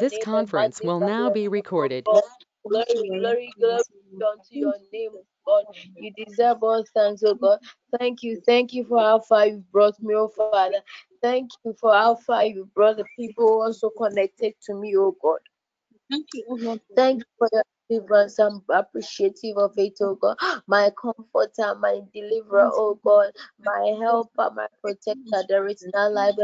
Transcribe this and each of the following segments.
This conference will now be recorded. Glory, glory, glory unto your name, God. You deserve all thanks, oh God. Thank you, thank you for how far you brought me, oh Father. Thank you for how far you brought the people also connected to me, oh God. Thank you, oh Thank you for your deliverance. I'm appreciative of it, oh God. My comforter, my deliverer, oh God. My helper, my protector. There is none like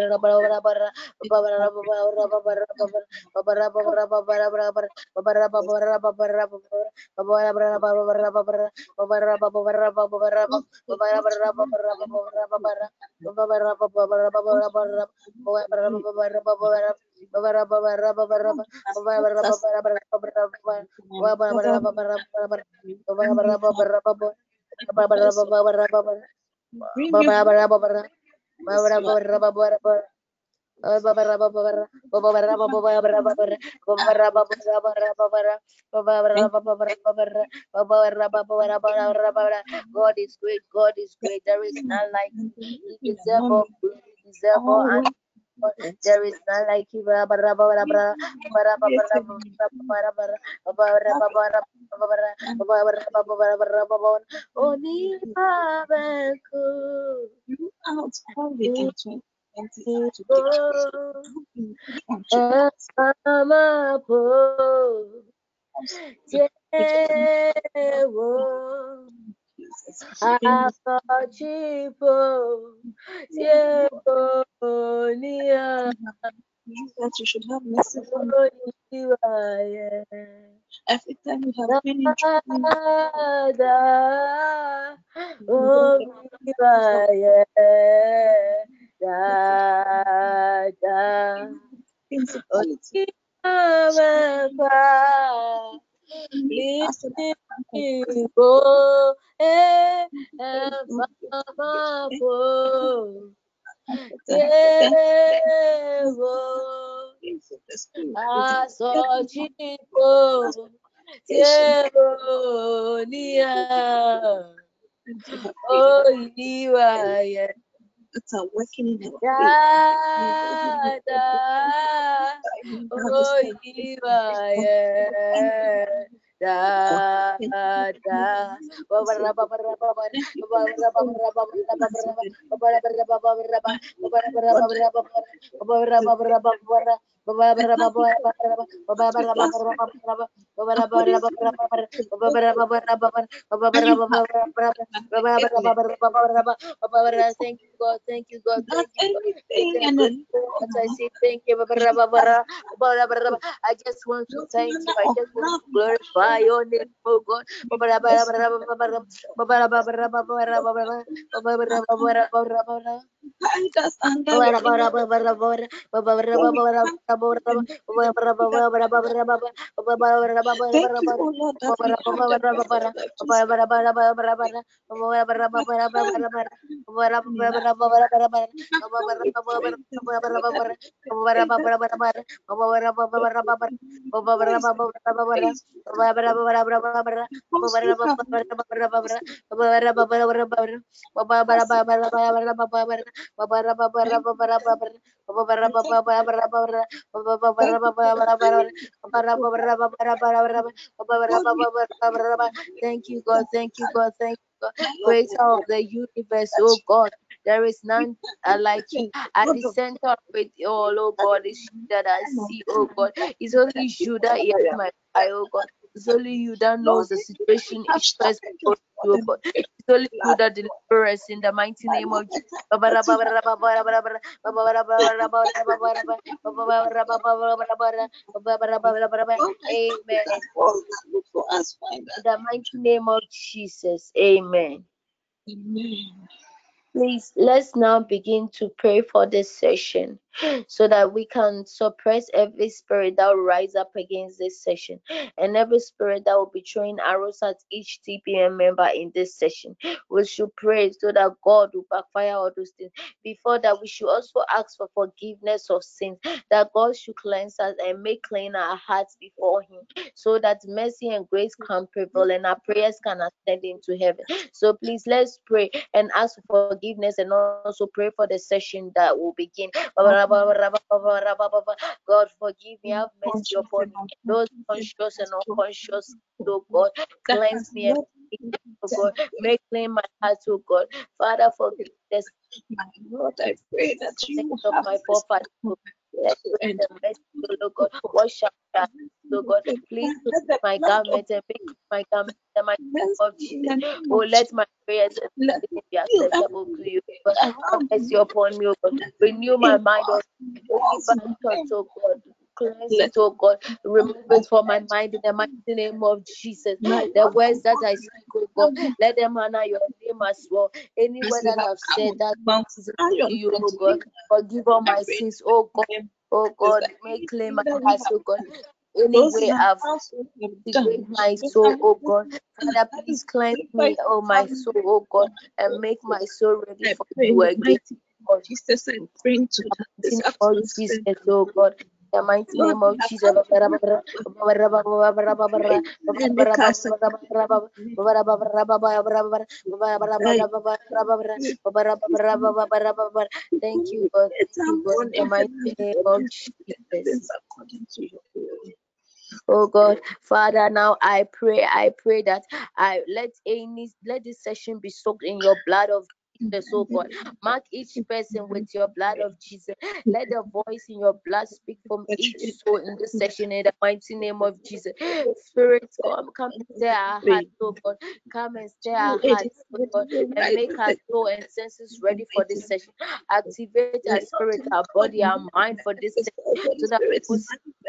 God is great, God is great. There is none like you. You deserve all glory, you deserve all honor. There is none like you. Oni babeku Out all the judgment and Ibo to Amapo Jewo Akochipo Jewo Nia that you should have Oniwaye every time we have been in trouble. Principality. Amapa Libo Eh Mamapo Yewo Asochipo Yewo Nia Oyiwaye It's a working in our Dada Thank you, God. Thank you, God. Thank you, God. As I say thank you. I just want to thank you. I just want to glorify your name, oh God. guide us and Thank you, oh Lord, that we have the breath of life to speak. Thank you, God. Thank you, God. Thank you, God. Creator of the universe, oh God. There is none like you. At the center of it all, oh God, is you that I see, oh God. It's only you that hears my cry, oh God. It's only you that knows the situation each person goes through, God. It's only you that delivers us in the mighty name of Jesus. Amen. Look for us, find us. In the mighty name of Jesus. Amen. Amen. Please, let's now begin to pray for this session so that we can suppress every spirit that will rise up against this session and every spirit that will be throwing arrows at each TPN member in this session. We should pray so that God will backfire all those things. Before that, we should also ask for forgiveness of sins, that God should cleanse us and make clean our hearts before Him so that mercy and grace can prevail and our prayers can ascend into heaven. So please let's pray and ask for forgiveness forgiveness and also pray for the session that will begin. God, forgive me, have mercy upon me. Those conscious and unconscious, oh God, cleanse me and oh God, make clean my heart, oh God. Father, forgive this. My Lord, I pray that you of my forefathers, and oh God, wash up so God, please my garment and make my garment the mighty name of Jesus. Oh, let my prayers be acceptable to you. God, have mercy upon me, oh God. Renew my mind, oh God. Oh God. Cleanse it, oh God. Remove it from my mind in the mighty name of Jesus. The words that I speak, oh God, let them honor your name as well. Any word that I've said that to you, oh God, forgive all my sins, oh God. Oh God, make clean my heart, oh God. Any way I've degrade my soul, oh God. Father, please cleanse me, oh my soul, oh God, and make my soul ready for you again. Jesus, I bring to this Jesus, oh God the mighty name of Jesus. Thank you, God. Thank you, God. The mighty name of Jesus. Oh God, Father, now I pray, I pray that I let any let this session be soaked in your blood of Jesus, oh God. Mark each person with your blood of Jesus. Let the voice in your blood speak from each soul in this session in the mighty name of Jesus. Spirit, come, come and stay our hearts, oh God. Come and stay our hearts, oh God, and make our soul and senses ready for this session. Activate our spirit, our body, our mind for this session so that we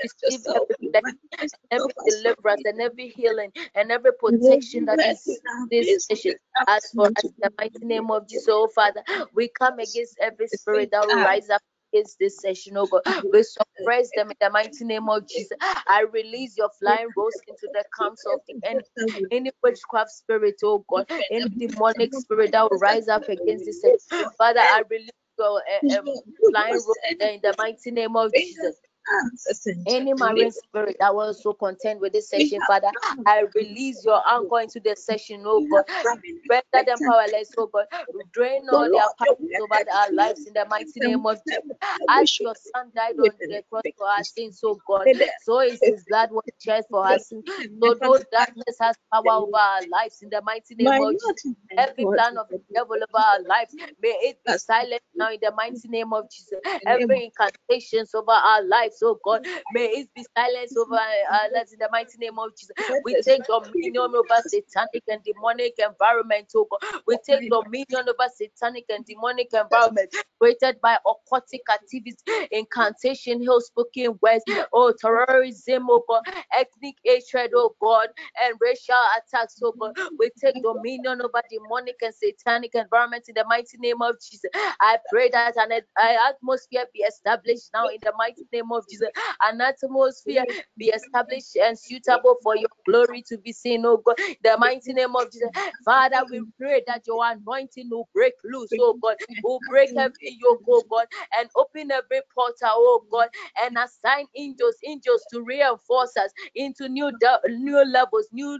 receive every, every deliverance and every healing and every protection that is this session. As for us, in the mighty name of Jesus. So, Father, we come against every spirit that will rise up against this session, oh God. We suppress them in the mighty name of Jesus. I release your flying rose into the camps of the enemy. Any witchcraft spirit, oh God, any demonic spirit that will rise up against this session. Father, I release your uh, um, flying rose in the mighty name of Jesus. Any marine spirit that was so content with this session, Father, I release your anchor into the session, oh God. Better than powerless, oh God. Drain all their oh powers over our lives in the mighty name of Jesus. As your son died on the cross for our sins, oh God. So is his blood was shed for us. So no darkness has power over our lives in the mighty name of Jesus. Every plan of the devil over our lives, may it be silent now in the mighty name of Jesus. Every incantations over our lives so oh God. May it be silence over uh, us in the mighty name of Jesus. We take dominion over satanic and demonic environment, oh God. We take dominion over satanic and demonic environment created by occultic activities, incantation, hill spoken words, oh terrorism, oh God, ethnic hatred, oh God, and racial attacks, oh God. We take dominion over demonic and satanic environment in the mighty name of Jesus. I pray that an atmosphere be established now in the mighty name of Jesus. An atmosphere be established and suitable for your glory to be seen, oh God. The mighty name of Jesus. Father, we pray that your anointing will break loose, oh God. Will break every yoke, oh God, and open every portal, oh God, and assign angels, angels to reinforce us into new new levels, new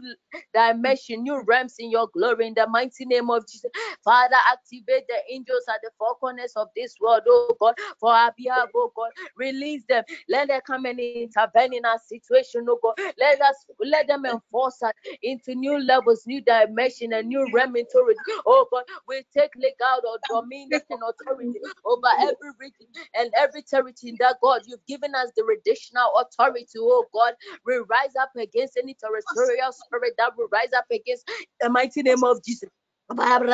dimension, new realms in your glory in the mighty name of Jesus. Father, activate the angels at the four corners of this world, oh God, for our behalf, oh God. Release them let them come and intervene in our situation, oh God. Let us let them enforce us into new levels, new dimension, and new realm authority. Oh God, we take legal or dominion and authority over every region and every territory that God you've given us the additional authority. Oh God, we rise up against any territorial spirit that will rise up against the mighty name of Jesus. Father,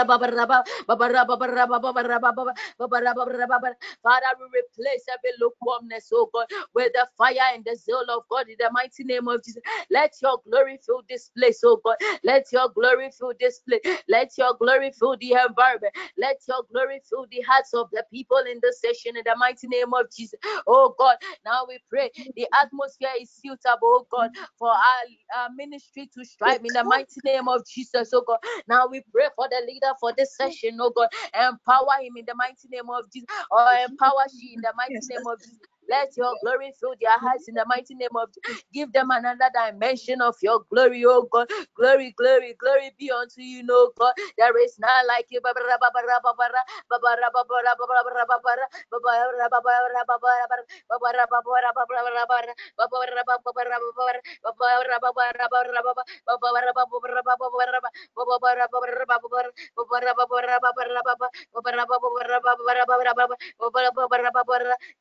we replace every lukewarmness, oh God, with the fire and the zeal of God in the mighty name of Jesus. Let your glory fill this place, oh God. Let your glory fill this place. Let your glory fill the environment. Let your glory fill the hearts of the people in this session in the mighty name of Jesus. Oh God, now we pray the atmosphere is suitable, oh God, for our, our ministry to strive in the mighty name of Jesus, oh God. Now we pray for the leader for this session, oh God. Empower him in the mighty name of Jesus, or empower she in the mighty name of Jesus. Let your glory fill their hearts in the mighty name of Give them another dimension of your glory, oh God. Glory, glory, glory be unto you, no God. There is none like you.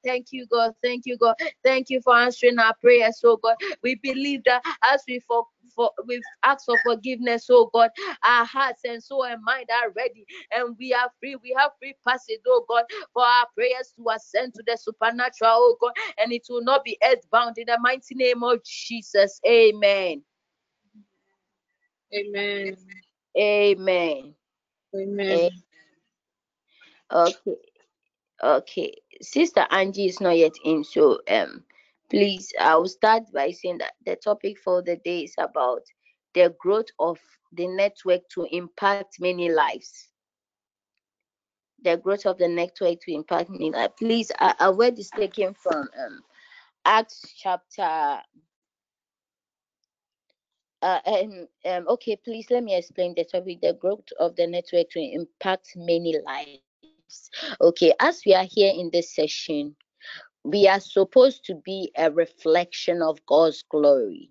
Thank you, God. Thank you, God. Thank you for answering our prayers, oh God. We believe that as we for, for we've asked for forgiveness, oh God, our hearts and soul and mind are ready and we are free. We have free passage, oh God, for our prayers to ascend to the supernatural, oh God, and it will not be earthbound in the mighty name of Jesus. Amen. Amen. Amen. Amen. Okay. Okay. Sister Angie is not yet in, so um please I'll start by saying that the topic for the day is about the growth of the network to impact many lives. The growth of the network to impact many lives. Please, a word is taken from um, Acts chapter uh, um, um, okay, please let me explain the topic the growth of the network to impact many lives. Okay, as we are here in this session, we are supposed to be a reflection of God's glory.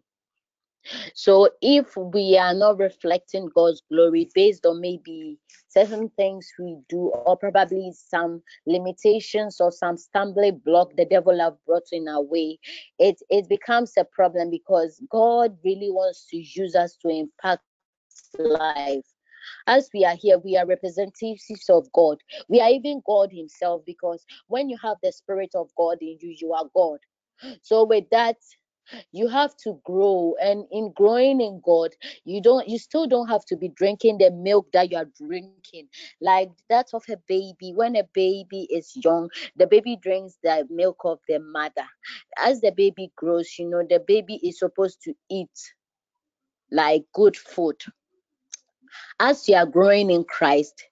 So if we are not reflecting God's glory based on maybe certain things we do, or probably some limitations or some stumbling block the devil have brought in our way, it, it becomes a problem because God really wants to use us to impact life. As we are here, we are representatives of God. We are even God Himself because when you have the Spirit of God in you, you are God. So, with that, you have to grow and in growing in god you don't you still don't have to be drinking the milk that you are drinking like that of a baby when a baby is young the baby drinks the milk of the mother as the baby grows you know the baby is supposed to eat like good food as you are growing in christ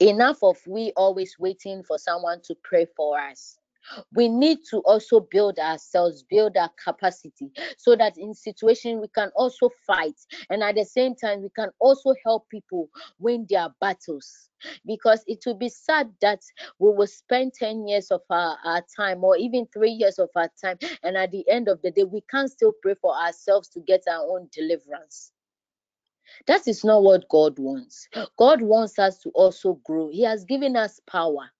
enough of we always waiting for someone to pray for us. We need to also build ourselves build our capacity so that in situation we can also fight and at the same time we can also help people win their battles. Because it will be sad that we will spend 10 years of our, our time or even three years of our time and at the end of the day we can't still pray for ourselves to get our own deliverance that is not what God wants. God wants us to also grow. He has given us power.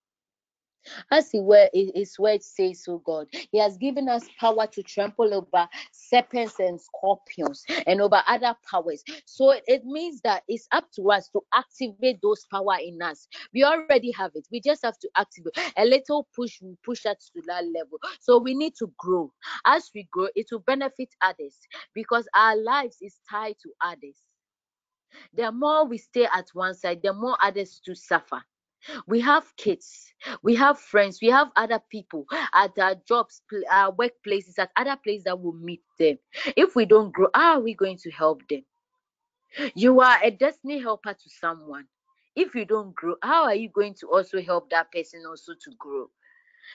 As he were his word says, oh God, he has given us power to trample over serpents and scorpions and over other powers. So it means that it's up to us to activate those power in us. We already have it. We just have to activate a little push, push us to that level. So we need to grow. As we grow, it will benefit others because our lives is tied to others. The more we stay at one side, the more others to suffer. We have kids we have friends we have other people at our jobs our workplaces at other places that will meet them. If we don't grow how are we going to help them? You are a destiny helper to someone. If you don't grow how are you going to also help that person also to grow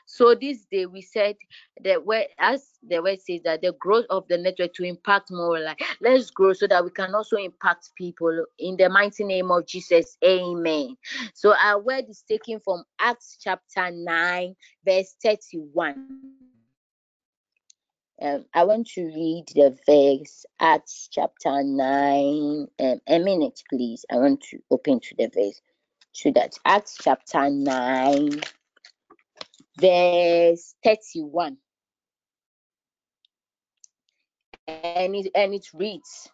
so this day we said that where as the word says that the growth of the network to impact more like let's grow so that we can also impact people in the mighty name of Jesus. Amen. So our word is taken from Acts chapter 9, verse 31. Um, I want to read the verse, Acts chapter 9. Um, a minute, please. I want to open to the verse. So that Acts chapter 9, verse 31. And it, and it reads,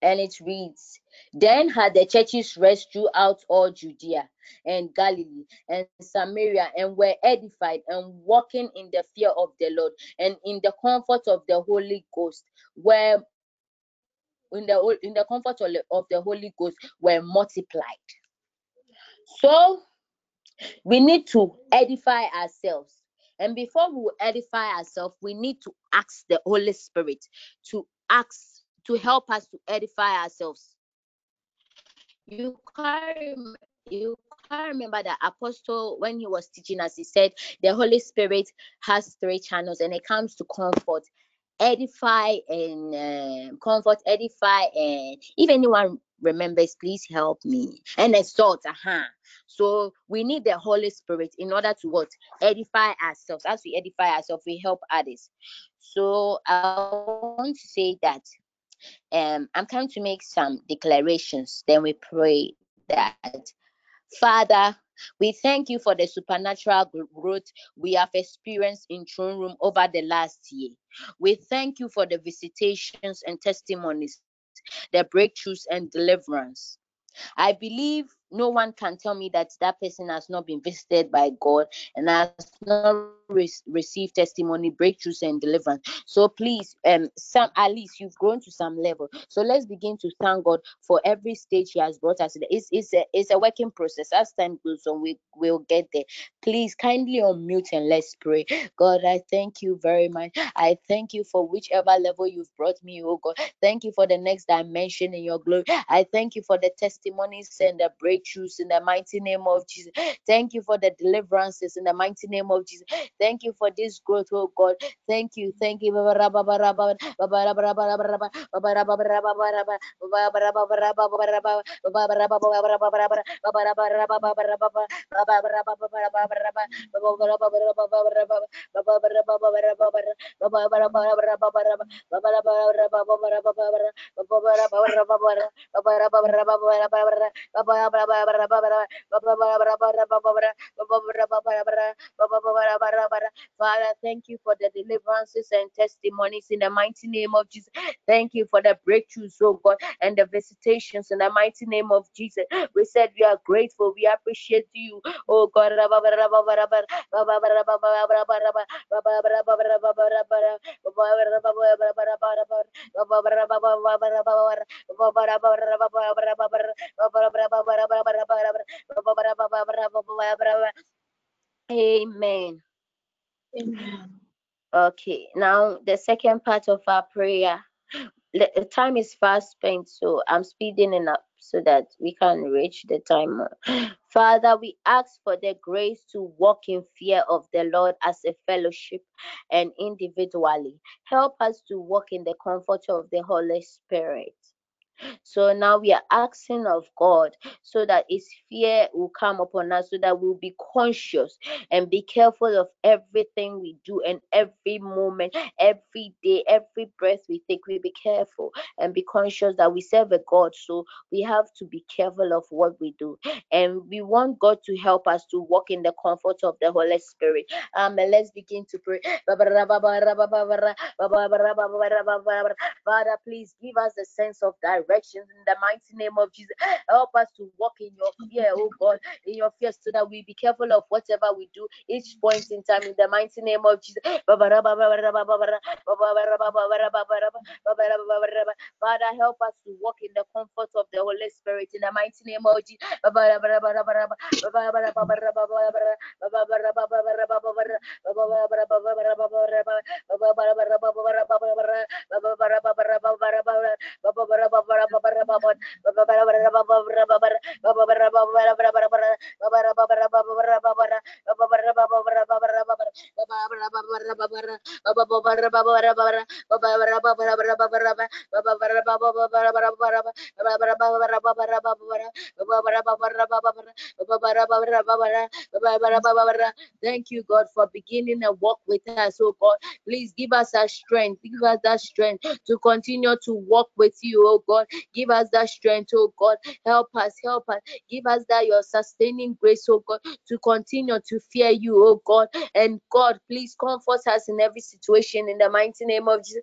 and it reads, Then had the churches rest throughout all Judea and Galilee and Samaria and were edified and walking in the fear of the Lord and in the comfort of the Holy Ghost, were in the in the comfort of the Holy Ghost were multiplied. So we need to edify ourselves. And before we edify ourselves, we need to ask the Holy Spirit to ask to help us to edify ourselves. You can't you I remember that apostle when he was teaching us, he said the Holy Spirit has three channels, and it comes to comfort, edify, and uh, comfort, edify, and if anyone remembers, please help me. And exhort, uh-huh. So we need the Holy Spirit in order to what edify ourselves. As we edify ourselves, we help others. So I want to say that um, I'm coming to make some declarations. Then we pray that Father, we thank you for the supernatural growth we have experienced in Throne Room over the last year. We thank you for the visitations and testimonies, the breakthroughs and deliverance. I believe no one can tell me that that person has not been visited by God and has not re- received testimony, breakthroughs, and deliverance. So please, um, some at least you've grown to some level. So let's begin to thank God for every stage He has brought us. It's it's a it's a working process. As time goes on, we will get there. Please kindly unmute and let's pray. God, I thank you very much. I thank you for whichever level you've brought me, oh God. Thank you for the next dimension in your glory. I thank you for the testimonies and the break breakthroughs in the mighty name of Jesus. Thank you for the deliverances in the mighty name of Jesus. Thank you for this growth, oh God. Thank you. Thank you. Father, thank you for the deliverances and testimonies in the mighty name of Jesus. Thank you for the breakthroughs, oh God, and the visitations in the mighty name of Jesus. We said we are grateful, we appreciate you, oh God. Amen. Okay, now the second part of our prayer. The time is fast spent, so I'm speeding it up so that we can reach the time. Father, we ask for the grace to walk in fear of the Lord as a fellowship and individually. Help us to walk in the comfort of the Holy Spirit. So now we are asking of God so that His fear will come upon us, so that we'll be conscious and be careful of everything we do and every moment, every day, every breath we take. We be careful and be conscious that we serve a God. So we have to be careful of what we do. And we want God to help us to walk in the comfort of the Holy Spirit. Um, let's begin to pray. Father, please give us a sense of direction in the mighty name of Jesus. Help us to walk in your fear, oh God, in your fear, so that we be careful of whatever we do each point in time in the mighty name of Jesus. Father, help us to walk in the comfort of the Holy Spirit in the mighty name of Jesus. Thank you, God, for beginning a walk with us, oh God. Please give us that strength. Give us that strength to continue to walk with you, oh God. Give us that strength, oh God. Help us, help us. Give us that your sustaining grace, oh God, to continue to fear you, oh God. And God, please comfort us in every situation in the mighty name of Jesus.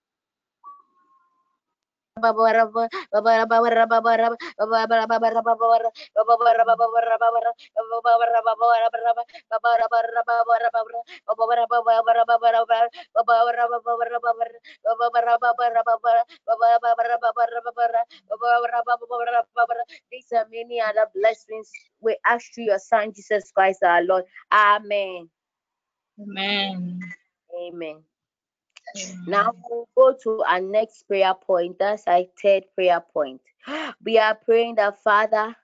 These are many other blessings. We ask through your Son Jesus Christ our Lord. Amen. Amen. Amen. Now we'll go to our next prayer point. That's our third prayer point. We are praying that Father,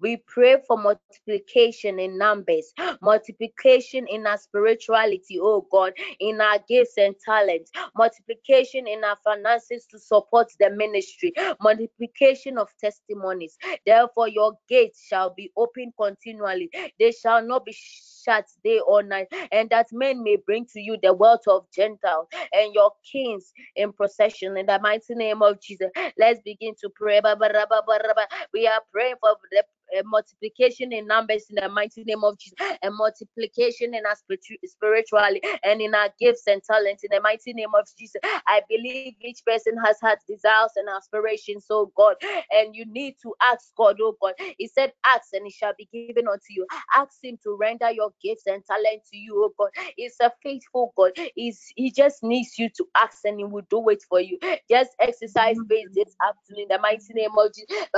we pray for multiplication in numbers, multiplication in our spirituality, oh God, in our gifts and talents, multiplication in our finances to support the ministry, multiplication of testimonies. Therefore, your gates shall be open continually, they shall not be shut day or night, and that men may bring to you the wealth of Gentiles and your kings in procession in the mighty name of Jesus. Let's begin to pray. We are praying for the zip uh, multiplication in numbers in the mighty name of Jesus, and multiplication in our spiritu- spiritually and in our gifts and talents in the mighty name of Jesus. I believe each person has had desires and aspirations, oh God, and you need to ask God, oh God. He said, Ask and it shall be given unto you. Ask Him to render your gifts and talent to you, oh God. He's a faithful God. He's, he just needs you to ask and He will do it for you. Just exercise faith this afternoon in the mighty name of Jesus.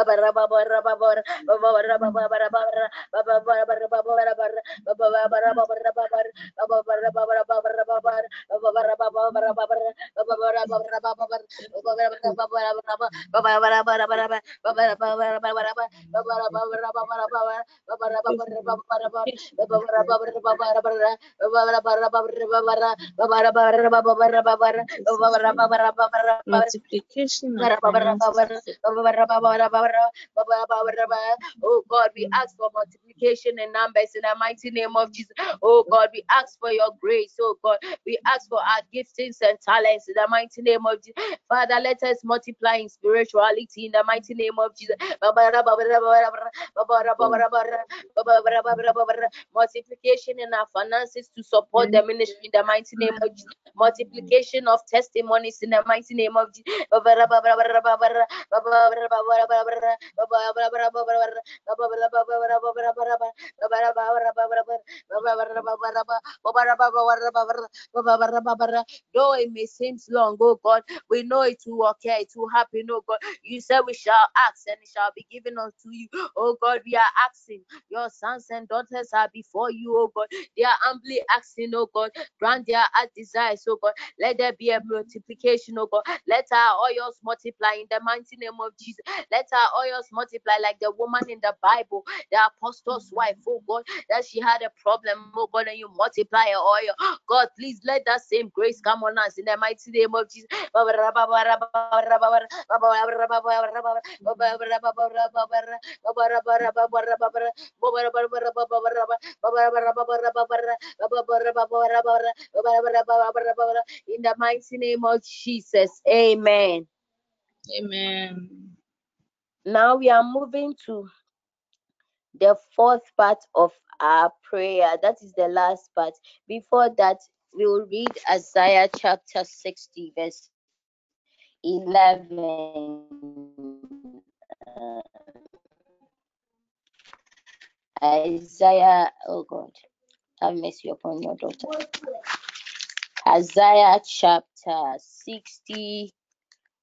Multiplication Oh God, we mm. ask for multiplication in numbers in the mighty name of Jesus. Oh God, we ask for your grace. Oh God, we ask for our giftings and talents in the mighty name of Jesus. Father, let us multiply in spirituality in the mighty name of Jesus. Multiplication in our finances to support the ministry in the mighty name of Jesus. Multiplication of testimonies in the mighty name of Jesus. Though it may seem long, oh God, we know it will okay, it will happen, oh God. You said we shall ask and it shall be given unto you. Oh God, we are asking. Your sons and daughters are before you, oh God. They are humbly asking, oh God, grant their desires, oh God. Let there be a multiplication, oh God. Let our oils multiply in the mighty name of Jesus. Let our oils multiply like the woman in the Bible, the apostle's mm-hmm. wife, oh God, that she had a problem, oh God, and you multiply her oil. God, please let that same grace come on us in the mighty name of Jesus. In the mighty name of Jesus, amen. Amen. Now we are moving to the fourth part of our prayer. That is the last part. Before that, we will read Isaiah chapter 60, verse 11. Uh, Isaiah, oh God, have mercy upon your daughter. Isaiah chapter 60,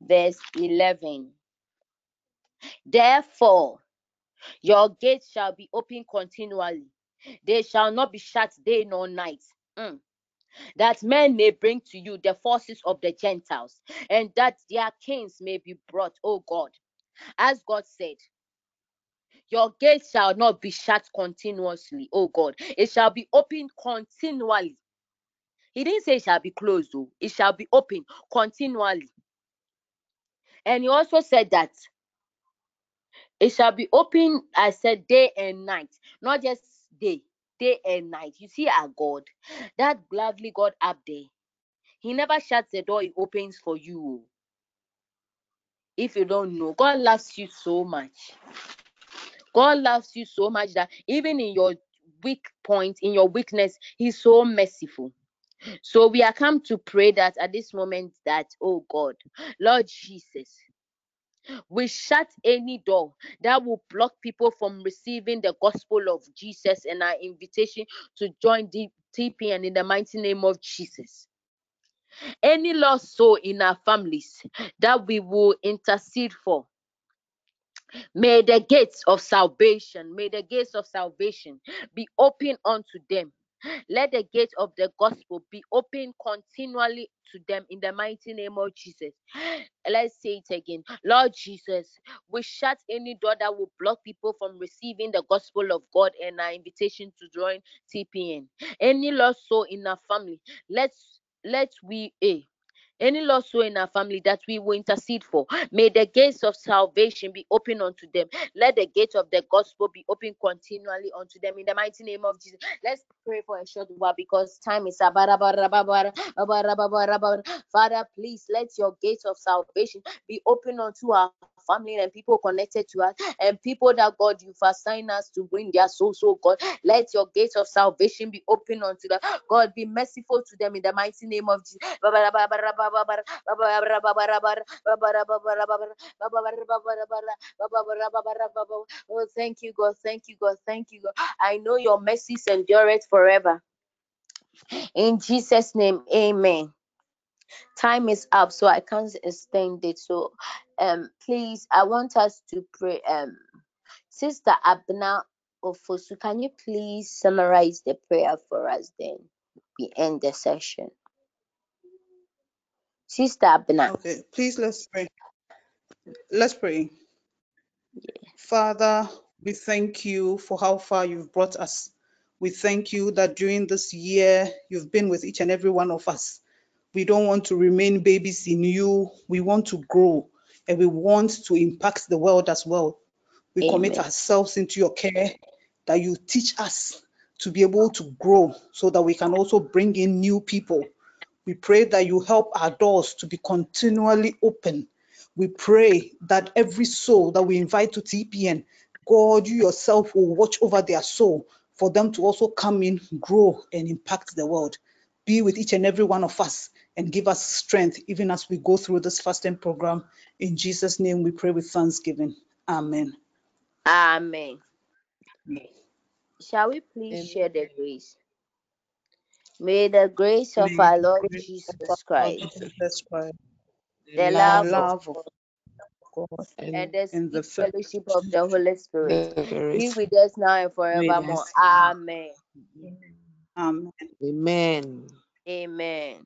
verse 11. Therefore, your gates shall be open continually, they shall not be shut day nor night. Mm. That men may bring to you the forces of the Gentiles, and that their kings may be brought, O God. As God said, your gates shall not be shut continuously, O God. It shall be open continually. He didn't say it shall be closed, though. It shall be open continually. And he also said that it shall be open, I said, day and night, not just day, day and night. You see, our God, that lovely God up there, He never shuts the door, He opens for you. If you don't know, God loves you so much. God loves you so much that even in your weak point, in your weakness, He's so merciful. So we are come to pray that at this moment that, oh God, Lord Jesus, We shut any door that will block people from receiving the gospel of Jesus and our invitation to join the TPN in the mighty name of Jesus. Any lost soul in our families that we will intercede for. May the gates of salvation, may the gates of salvation be open unto them. Let the gate of the gospel be open continually to them in the mighty name of Jesus. Let's say it again. Lord Jesus, we shut any door that will block people from receiving the gospel of God and our invitation to join TPN. Any lost soul in our family, let's let we eh, any lost soul in our family that we will intercede for. May the gates of salvation be open unto them. Let the gate of the gospel be open continually unto them in the mighty name of Jesus. Let's pray for a short while because time is Father, please let your gates of salvation be open unto our family and people connected to us and people that God you've assigned us to bring their souls, so God. Let your gates of salvation be open unto them. God, be merciful to them in the mighty name of Jesus. Oh, thank you, God. Thank you, God. Thank you, God. I know your mercies endure it forever. In Jesus' name, amen time is up so i can't extend it so um please i want us to pray um sister abna ofosu can you please summarize the prayer for us then we end the session sister abna Okay, please let's pray. Let's pray. Father, we thank you for how far you've brought us. We thank you that during this year you've been with each and every one of us. We don't want to remain babies in you. We want to grow and we want to impact the world as well. We commit ourselves into your care that you teach us to be able to grow so that we can also bring in new people. We pray that you help our doors to be continually open. We pray that every soul that we invite to TPN, God, you yourself will watch over their soul for them to also come in, grow, and impact the world. Be with each and every one of us and give us strength even as we go through this fasting program. In Jesus' name, we pray with thanksgiving. Amen. amen shall we please share the grace may the grace of May our lord jesus christ Jesus Christ, the the love of love of God, and and the and the fellowship of the Holy Spirit be with us now and forevermore. Amen. Amen. Amen. Amen.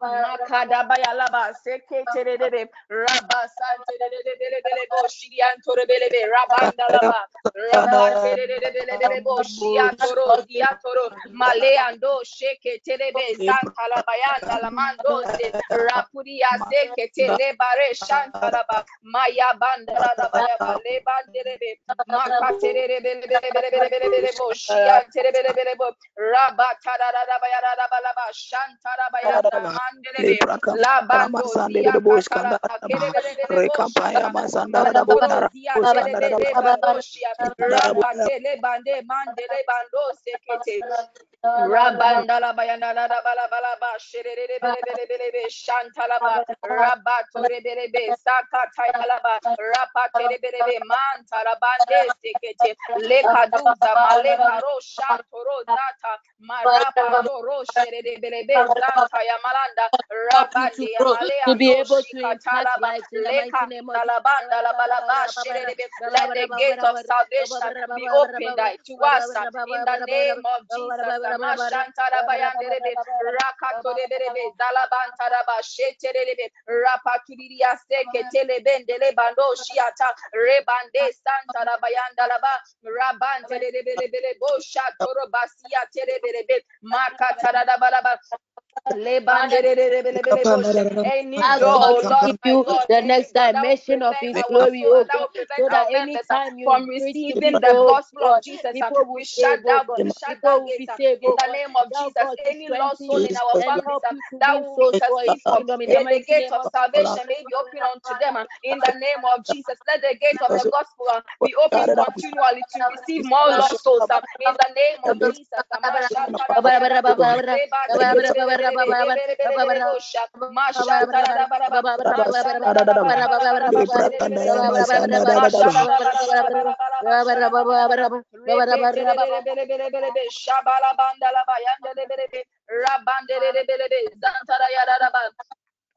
Makadabayalaba seketerebe rabasanterebe shiriantorebelebe maleando labando zia katara kerelelele boshata mandoro zia telelele bandoshia rakatele bande mandele bando sekete To be able to. Let the gate of salvation be opened to us in the name of Jesus. Mashanta rabayanderebe rakatorebe zalabanta sheterebe telebele makata rabalaba Any Ask door, God oh give you the next will dimension of His glory, oh God, so that uh, anytime you from receiving the oh gospel of Jesus. uh, people will shut shut People will be uh, saved, in the name of Jesus. Any lost soul in our families help you to that win we souls for His intercede for, kingdom in the gate of salvation may be open unto them in the name of Jesus. Let the gate of the gospel be open continually to receive more lost souls in the name of Jesus. Amashatarabayaraba,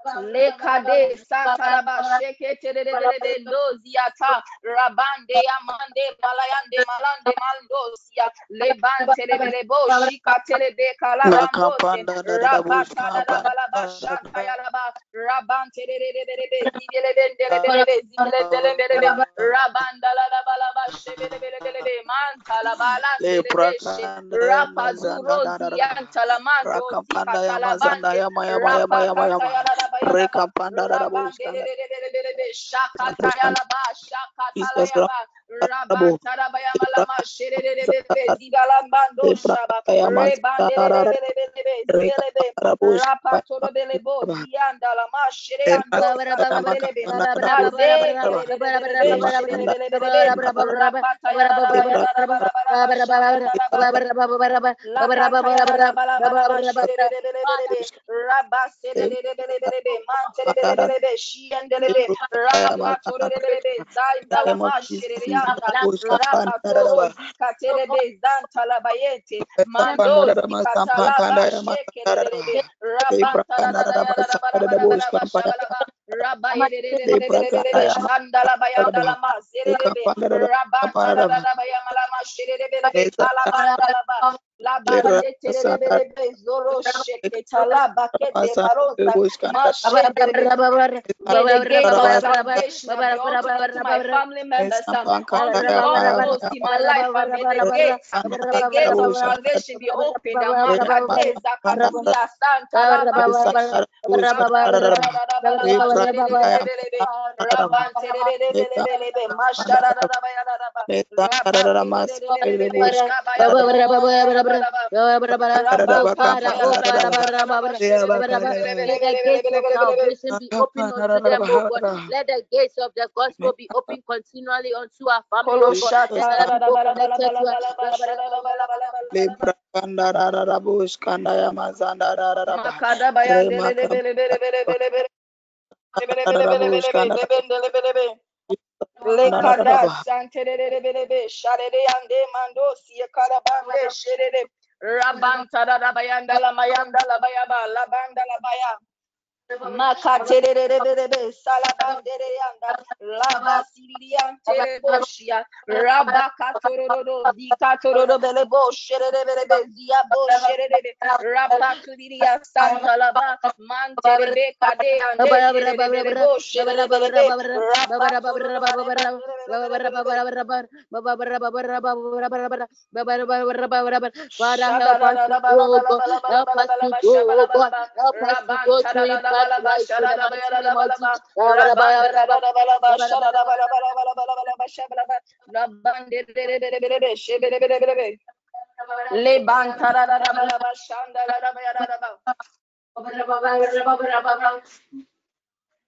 rebaterebelebelebe, rebelebelebelebosha, mashatarabarabarabarabarabashandarabarabarabasherebe, masharabarabarabarabarabasharabarabaraba, repeterebelebelebelebe, shabalabandalabayandelebelebe, rabandelebelebe, zantarayararaba, Lekade santaraba sheke tererebe loziata rabande amande malayande malande mandosia. Leban terebele bo shika terebe kalabandose rabata balaba shaka yalaba raban tererebe zidelebe delebelebe zidelebelebe rabanda la balaba shebelebelebe mantala balande lebeshe rapazuro ziantala mando zikatalabande rapakata yalaba yalaba rabande shakata yalaba shakata yaba rabanta rabayama lama sherebe zidalambando shaba rebande zidelebe rapatoro belebo zianda lama shereando sandelebe maze kelebelebe sherebelebe rapata yalaba yalaba yalaba shabalaba lakata yalaba yalaba sherebelebe rabaselebelebe mantelebelebe shiendelebe rapatorebelebe zaindalama shererianta rapatoro zikatelebe zantalabayete mando zikatalaba shekelebelebe rabantarararararabarabaraba shabalaba rabayelebelebelebe shandalabayandalama um. Um, uh. Oh oh oh. Let the gates of the gospel be open continually unto our family, oh God. And other people connected to us. Lekada rabanta da bayanda la mayanda la bayaba la banda la Makatererebe salabandere yanda laba siriante boshia rabaka tororo dika tororo bele bosherebe zia bosherebe rapaturiya santa laba manterebe kade ande terebe bosherebe rapatoro Father, help us to grow, God. Help us to grow, God. Help us to go to impact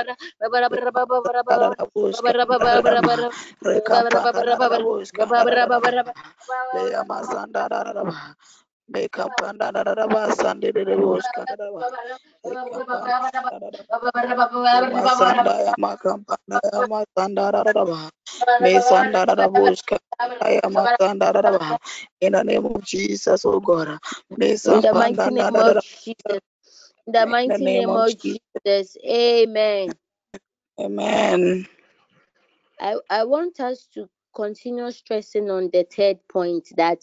in the mighty name of Jesus. Le bantara da da ba ba shanda da da ba ya da da ba. In the name of Jesus. In the mighty name, of Jesus. Amen. Amen. I, I want us to continue stressing on the third point that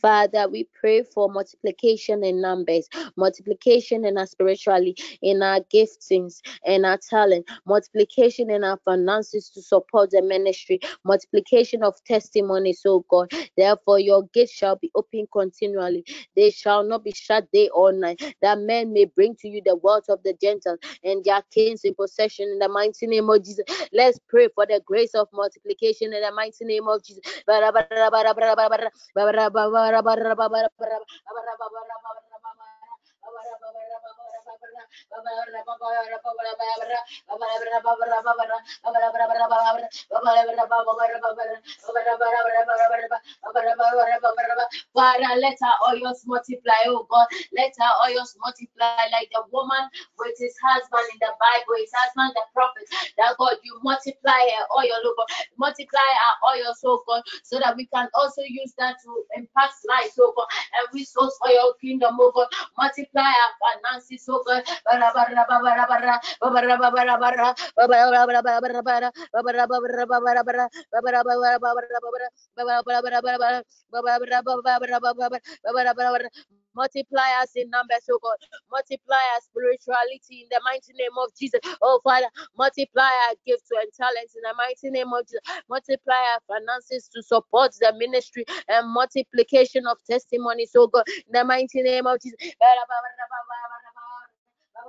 Father, we pray for multiplication in numbers, multiplication in our spiritually, in our giftings, in our talent, multiplication in our finances to support the ministry, multiplication of testimonies, oh God. Therefore, your gates shall be open continually. They shall not be shut day or night, that men may bring to you the wealth of the Gentiles and their kings in possession in the mighty name of Jesus. Let's pray for the grace of multiplication in the mighty name of Jesus. bara bara bara bara bara bara Father, let our oils multiply, oh God. Let our oils multiply like the woman with his husband in the Bible, his husband, the prophet. That God, you multiply our oil, oh God. Multiply our oil, oh God, so that we can also use that to impact lives, oh God, and resource for kingdom, oh God. Multiply our finances, oh God. Multiply us in numbers, oh God. Multiply our spirituality in the mighty name of Jesus. Oh Father, multiply our gifts and talents in the mighty name of Jesus. Multiply our finances to support the ministry and multiplication of testimonies, oh God. In the mighty name of Jesus.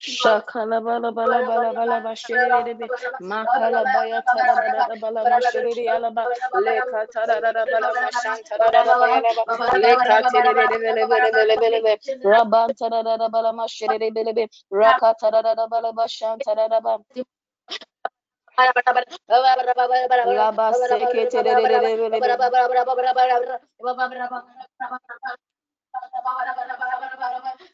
Shakala bala bala bala bala bashiri be makala baya tara da bala mashiri alaba leka tara bala da baya laba leka tiri bele bele bele bele be raban tara bala mashiri de bele be raka tara bala mashanta da da ba Laba seke tere de bele bele Mantara da bala mashanda da da baya da la ba de de de bele bele bele be shada banda da da ba rapa ya da da da bala ba shanta da da baya da da bala ba raba sidi antara baya mala masheke de de bele bele banda la ba rapa kazuri ya santa da da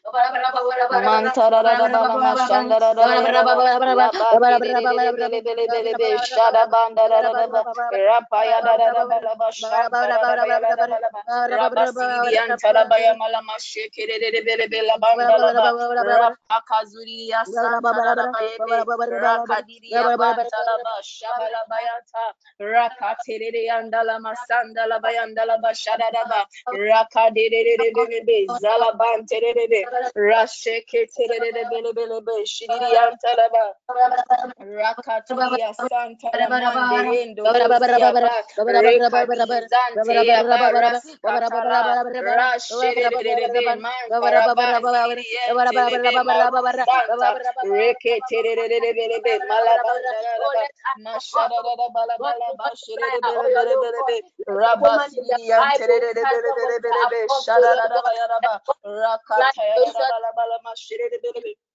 baya be rakadiri ya banta la ba shabala bayanta rakatere de bele be zala bantere de de Rasheke terere bele bele be shiriri antalaba rakaturia santala mande endo rosia ba rekadi zante ya ba raskatala rasherere be man karaba siriri ente lebe maru santa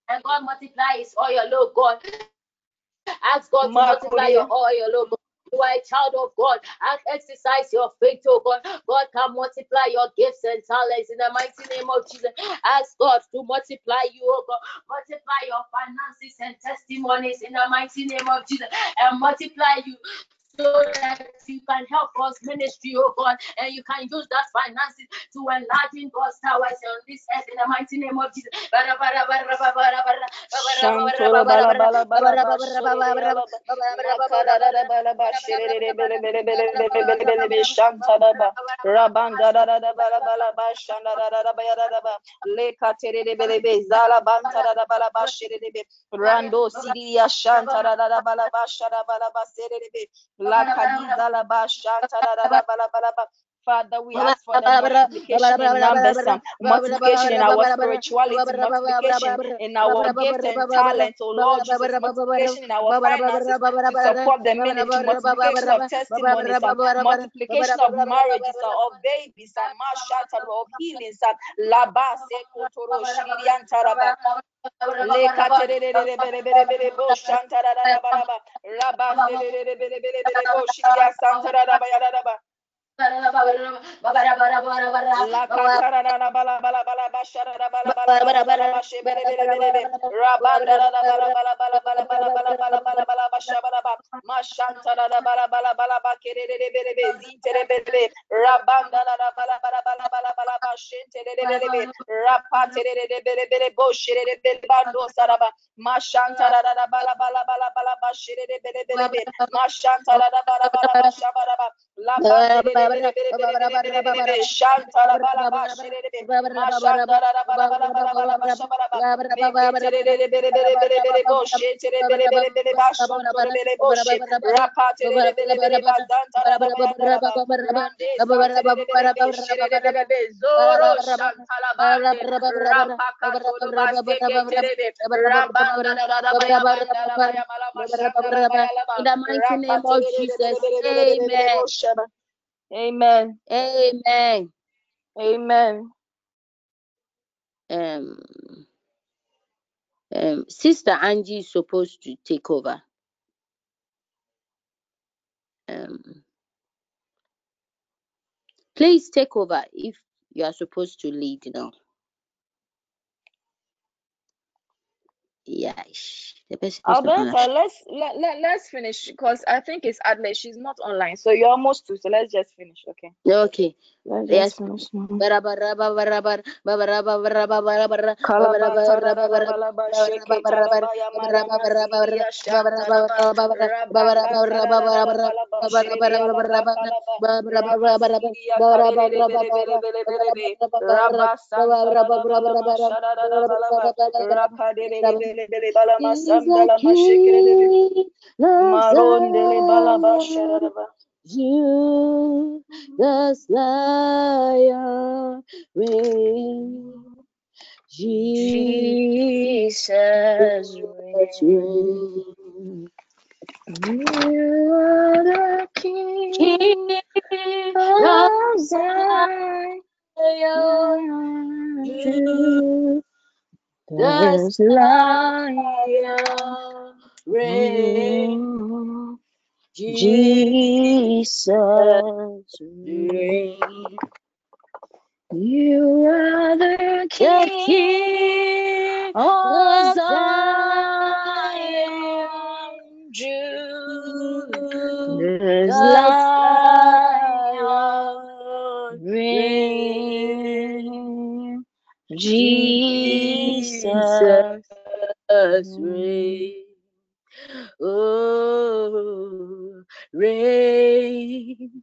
And God multiply his oil, oh God. Ask God to multiply your oil, oh God. You are a child of God. And exercise your faith, oh God. God can multiply your gifts and talents in the mighty name of Jesus. Ask God to multiply you, oh God. Multiply your finances and testimonies in the mighty name of Jesus. And multiply you so that you can help us ministry, oh God, and you can use that finances to enlarge God's towers on this earth in the mighty name of Jesus. Shantola bala bala bala bala bala bala shirere bele bele bele bele bele bele bele shantala ba rabanda da da da bala bala ba shanda da da da ba ya da da ba le katere bele bele zala banta da da bala ba shirere be rando sidiya shanta da da la kadiza la ba shanta da da da bala bala ba Father, we ask for the multiplication in numbers, um, multiplication in our spirituality, multiplication in our gift and talent, oh Lord Jesus, multiplication in our finances to support the ministry, multiplication of testimonies, um, multiplication of marriages, uh, of babies, and um, of healings, um, labase kotoro shirian taraba. Le katerere La in the mighty name of Jesus, amen. Amen. Amen. Amen. Um, um, Sister Angie is supposed to take over. Um, please take over if you are supposed to lead now. Yeah, the best Alberta, uh, let's let, let, let's finish because I think it's Adley. She's not online, so you're almost to. So let's just finish, okay? Okay. Finish. You, the reign. Jesus. You are the King, King of Zion. You, the Lion, reign. Jesus reign. You are the King, King of Zion, Judah's Lion reign. Jesus reign. Oh, reign.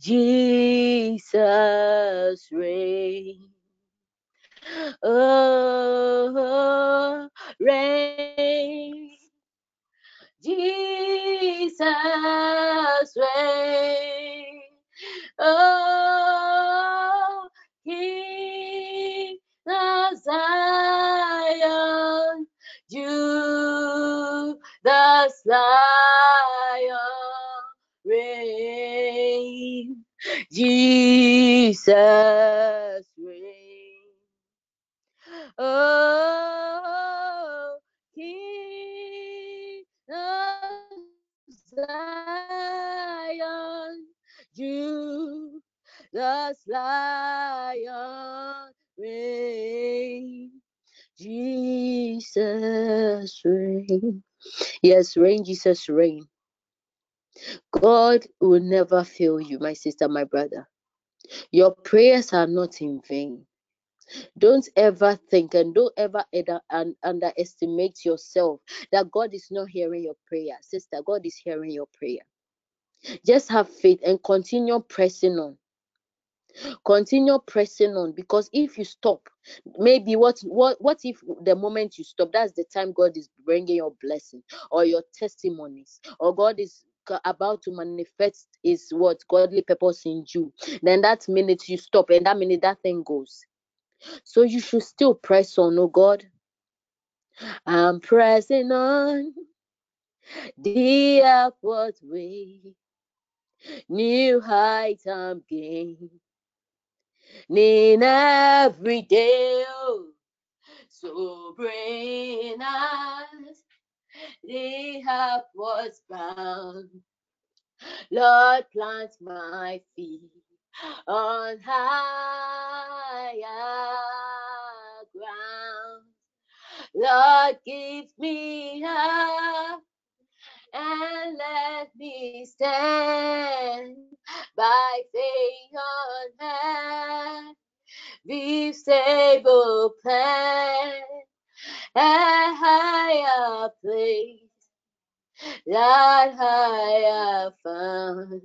Jesus reign. Jesus reign. Oh, King of Zion, the Lion reign. Jesus reign. Yes, reign, Jesus reign. God will never fail you, my sister, my brother. Your prayers are not in vain. Don't ever think and don't ever underestimate yourself that God is not hearing your prayer. Sister, God is hearing your prayer. Just have faith and continue pressing on continue pressing on because if you stop maybe what what what if the moment you stop that's the time god is bringing your blessing or your testimonies or god is about to manifest is what godly purpose in you, then that minute you stop and that minute that thing goes. So you should still press on, oh God. I'm pressing on the upward way. New heights I'm gaining every day. Oh, so bring us the was bound. Lord, plant my feet on higher ground. Lord, give me up and let me stand by faith on. Be stable plan a higher place that I have found.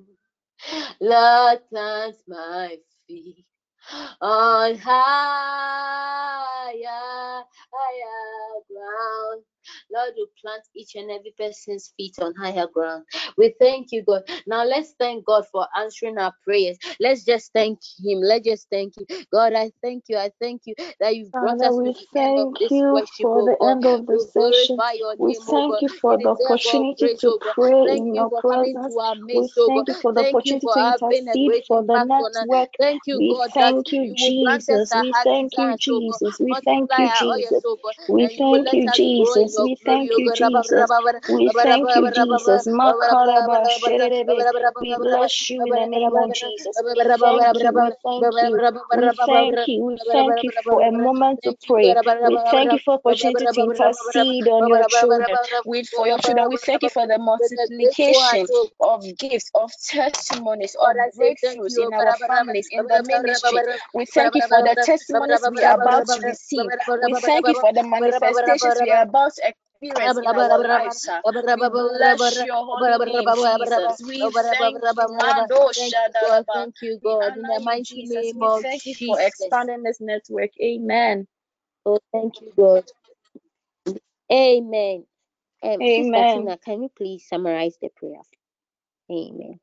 Lord, plant my feet on higher, higher ground. Lord, you plant each and every person's feet on higher ground. We thank you, God. Now let's thank God for answering our prayers. Let's just thank Him. Let's just thank you. God, I thank you. I thank you that you've brought Father, us we to the end of thank this you worship, for oh the end of the We session. We oh thank you for the opportunity to oh pray Thank in you your presence. to our We oh thank you for the opportunity to intercede for the impact on us. network. Thank you, We God, thank you, you will grant us Jesus. We oh thank you, oh. Jesus. We thank you, Jesus. oh We And you will thank you, us grow in Jesus. We thank you, Jesus. We thank you, Jesus. We bless you in the name of Jesus. We thank you. We thank you. We thank you. We thank you for a moment to pray. We thank you for opportunity to intercede on your children. We for your children. We thank you for the With a grateful heart, multiplication of gifts, of testimonies, of I say thank breakthroughs in our families, in the ministry. We thank you for the testimonies we are about to receive. We thank you for the manifestations we are about We bless your holy. We thank you. Thank you, God. In the mighty name of thank you for expanding this network. Amen. Oh, thank you, God. Amen. Amen. Can you please summarize the prayer? Amen.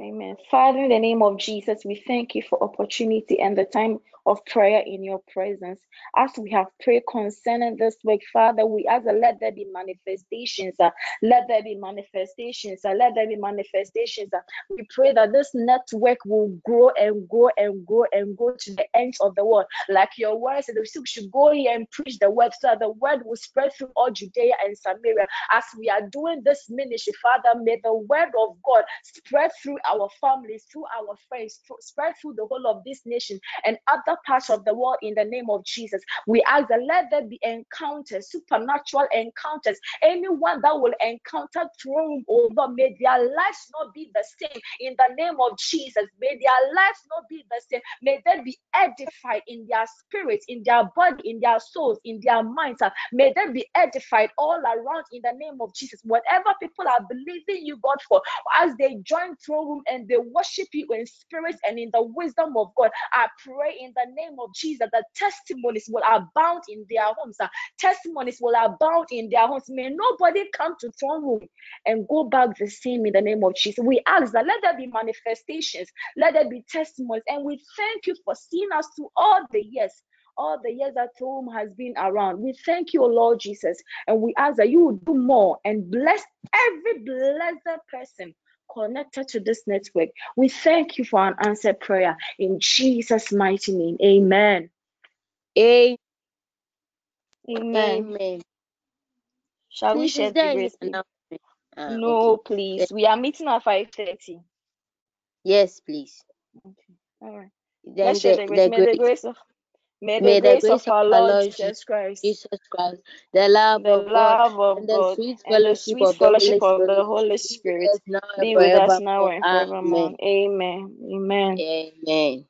Amen. Father, in the name of Jesus, we thank you for opportunity and the time of prayer in your presence. As we have prayed concerning this week, Father, we ask that let there be manifestations. uh, let there be manifestations. uh, let there be manifestations. uh. we pray that this network will grow and grow and grow and go to the ends of the world. Like your word said, we should go here and preach the word so that the word will spread through all Judea and Samaria. As we are doing this ministry, Father, may the word of God spread through our families, through our friends, through, spread through the whole of this nation and other parts of the world in the name of Jesus. We ask that let there be encounters, supernatural encounters. Anyone that will encounter throne over, may their lives not be the same in the name of Jesus. May their lives not be the same. May they be edified in their spirits, in their body, in their souls, in their minds. May they be edified all around in the name of Jesus. Whatever people are believing you, God, for, as they join throne room and they worship you in spirit and in the wisdom of God, I pray in the name of Jesus that testimonies will abound in their homes. Testimonies will abound in their homes. May nobody come to throne room and go back the same in the name of Jesus. We ask that let there be manifestations, let there be testimonies, and we thank you for seeing us through all the years. All the years that home has been around. We thank you, Lord Jesus, and we ask that you do more and bless every blessed person connected to this network. We thank you for an answered prayer in Jesus' mighty name. Amen. Amen. Amen. Amen. Shall we Please, share the grace, announcement? Ah, No, okay. please. We are meeting at 5:30. Yes, please. Okay. All right. Then Let's share the, the grace. the May the grace, grace of may the may the grace grace of our Lord Lord Jesus Christ, Jesus Christ, the love the of God, love of and the God, sweet and the fellowship sweet of the fellowship Holy of the Spirit Holy be with Spirit us now and be with us now and forevermore. Amen. Amen. Amen.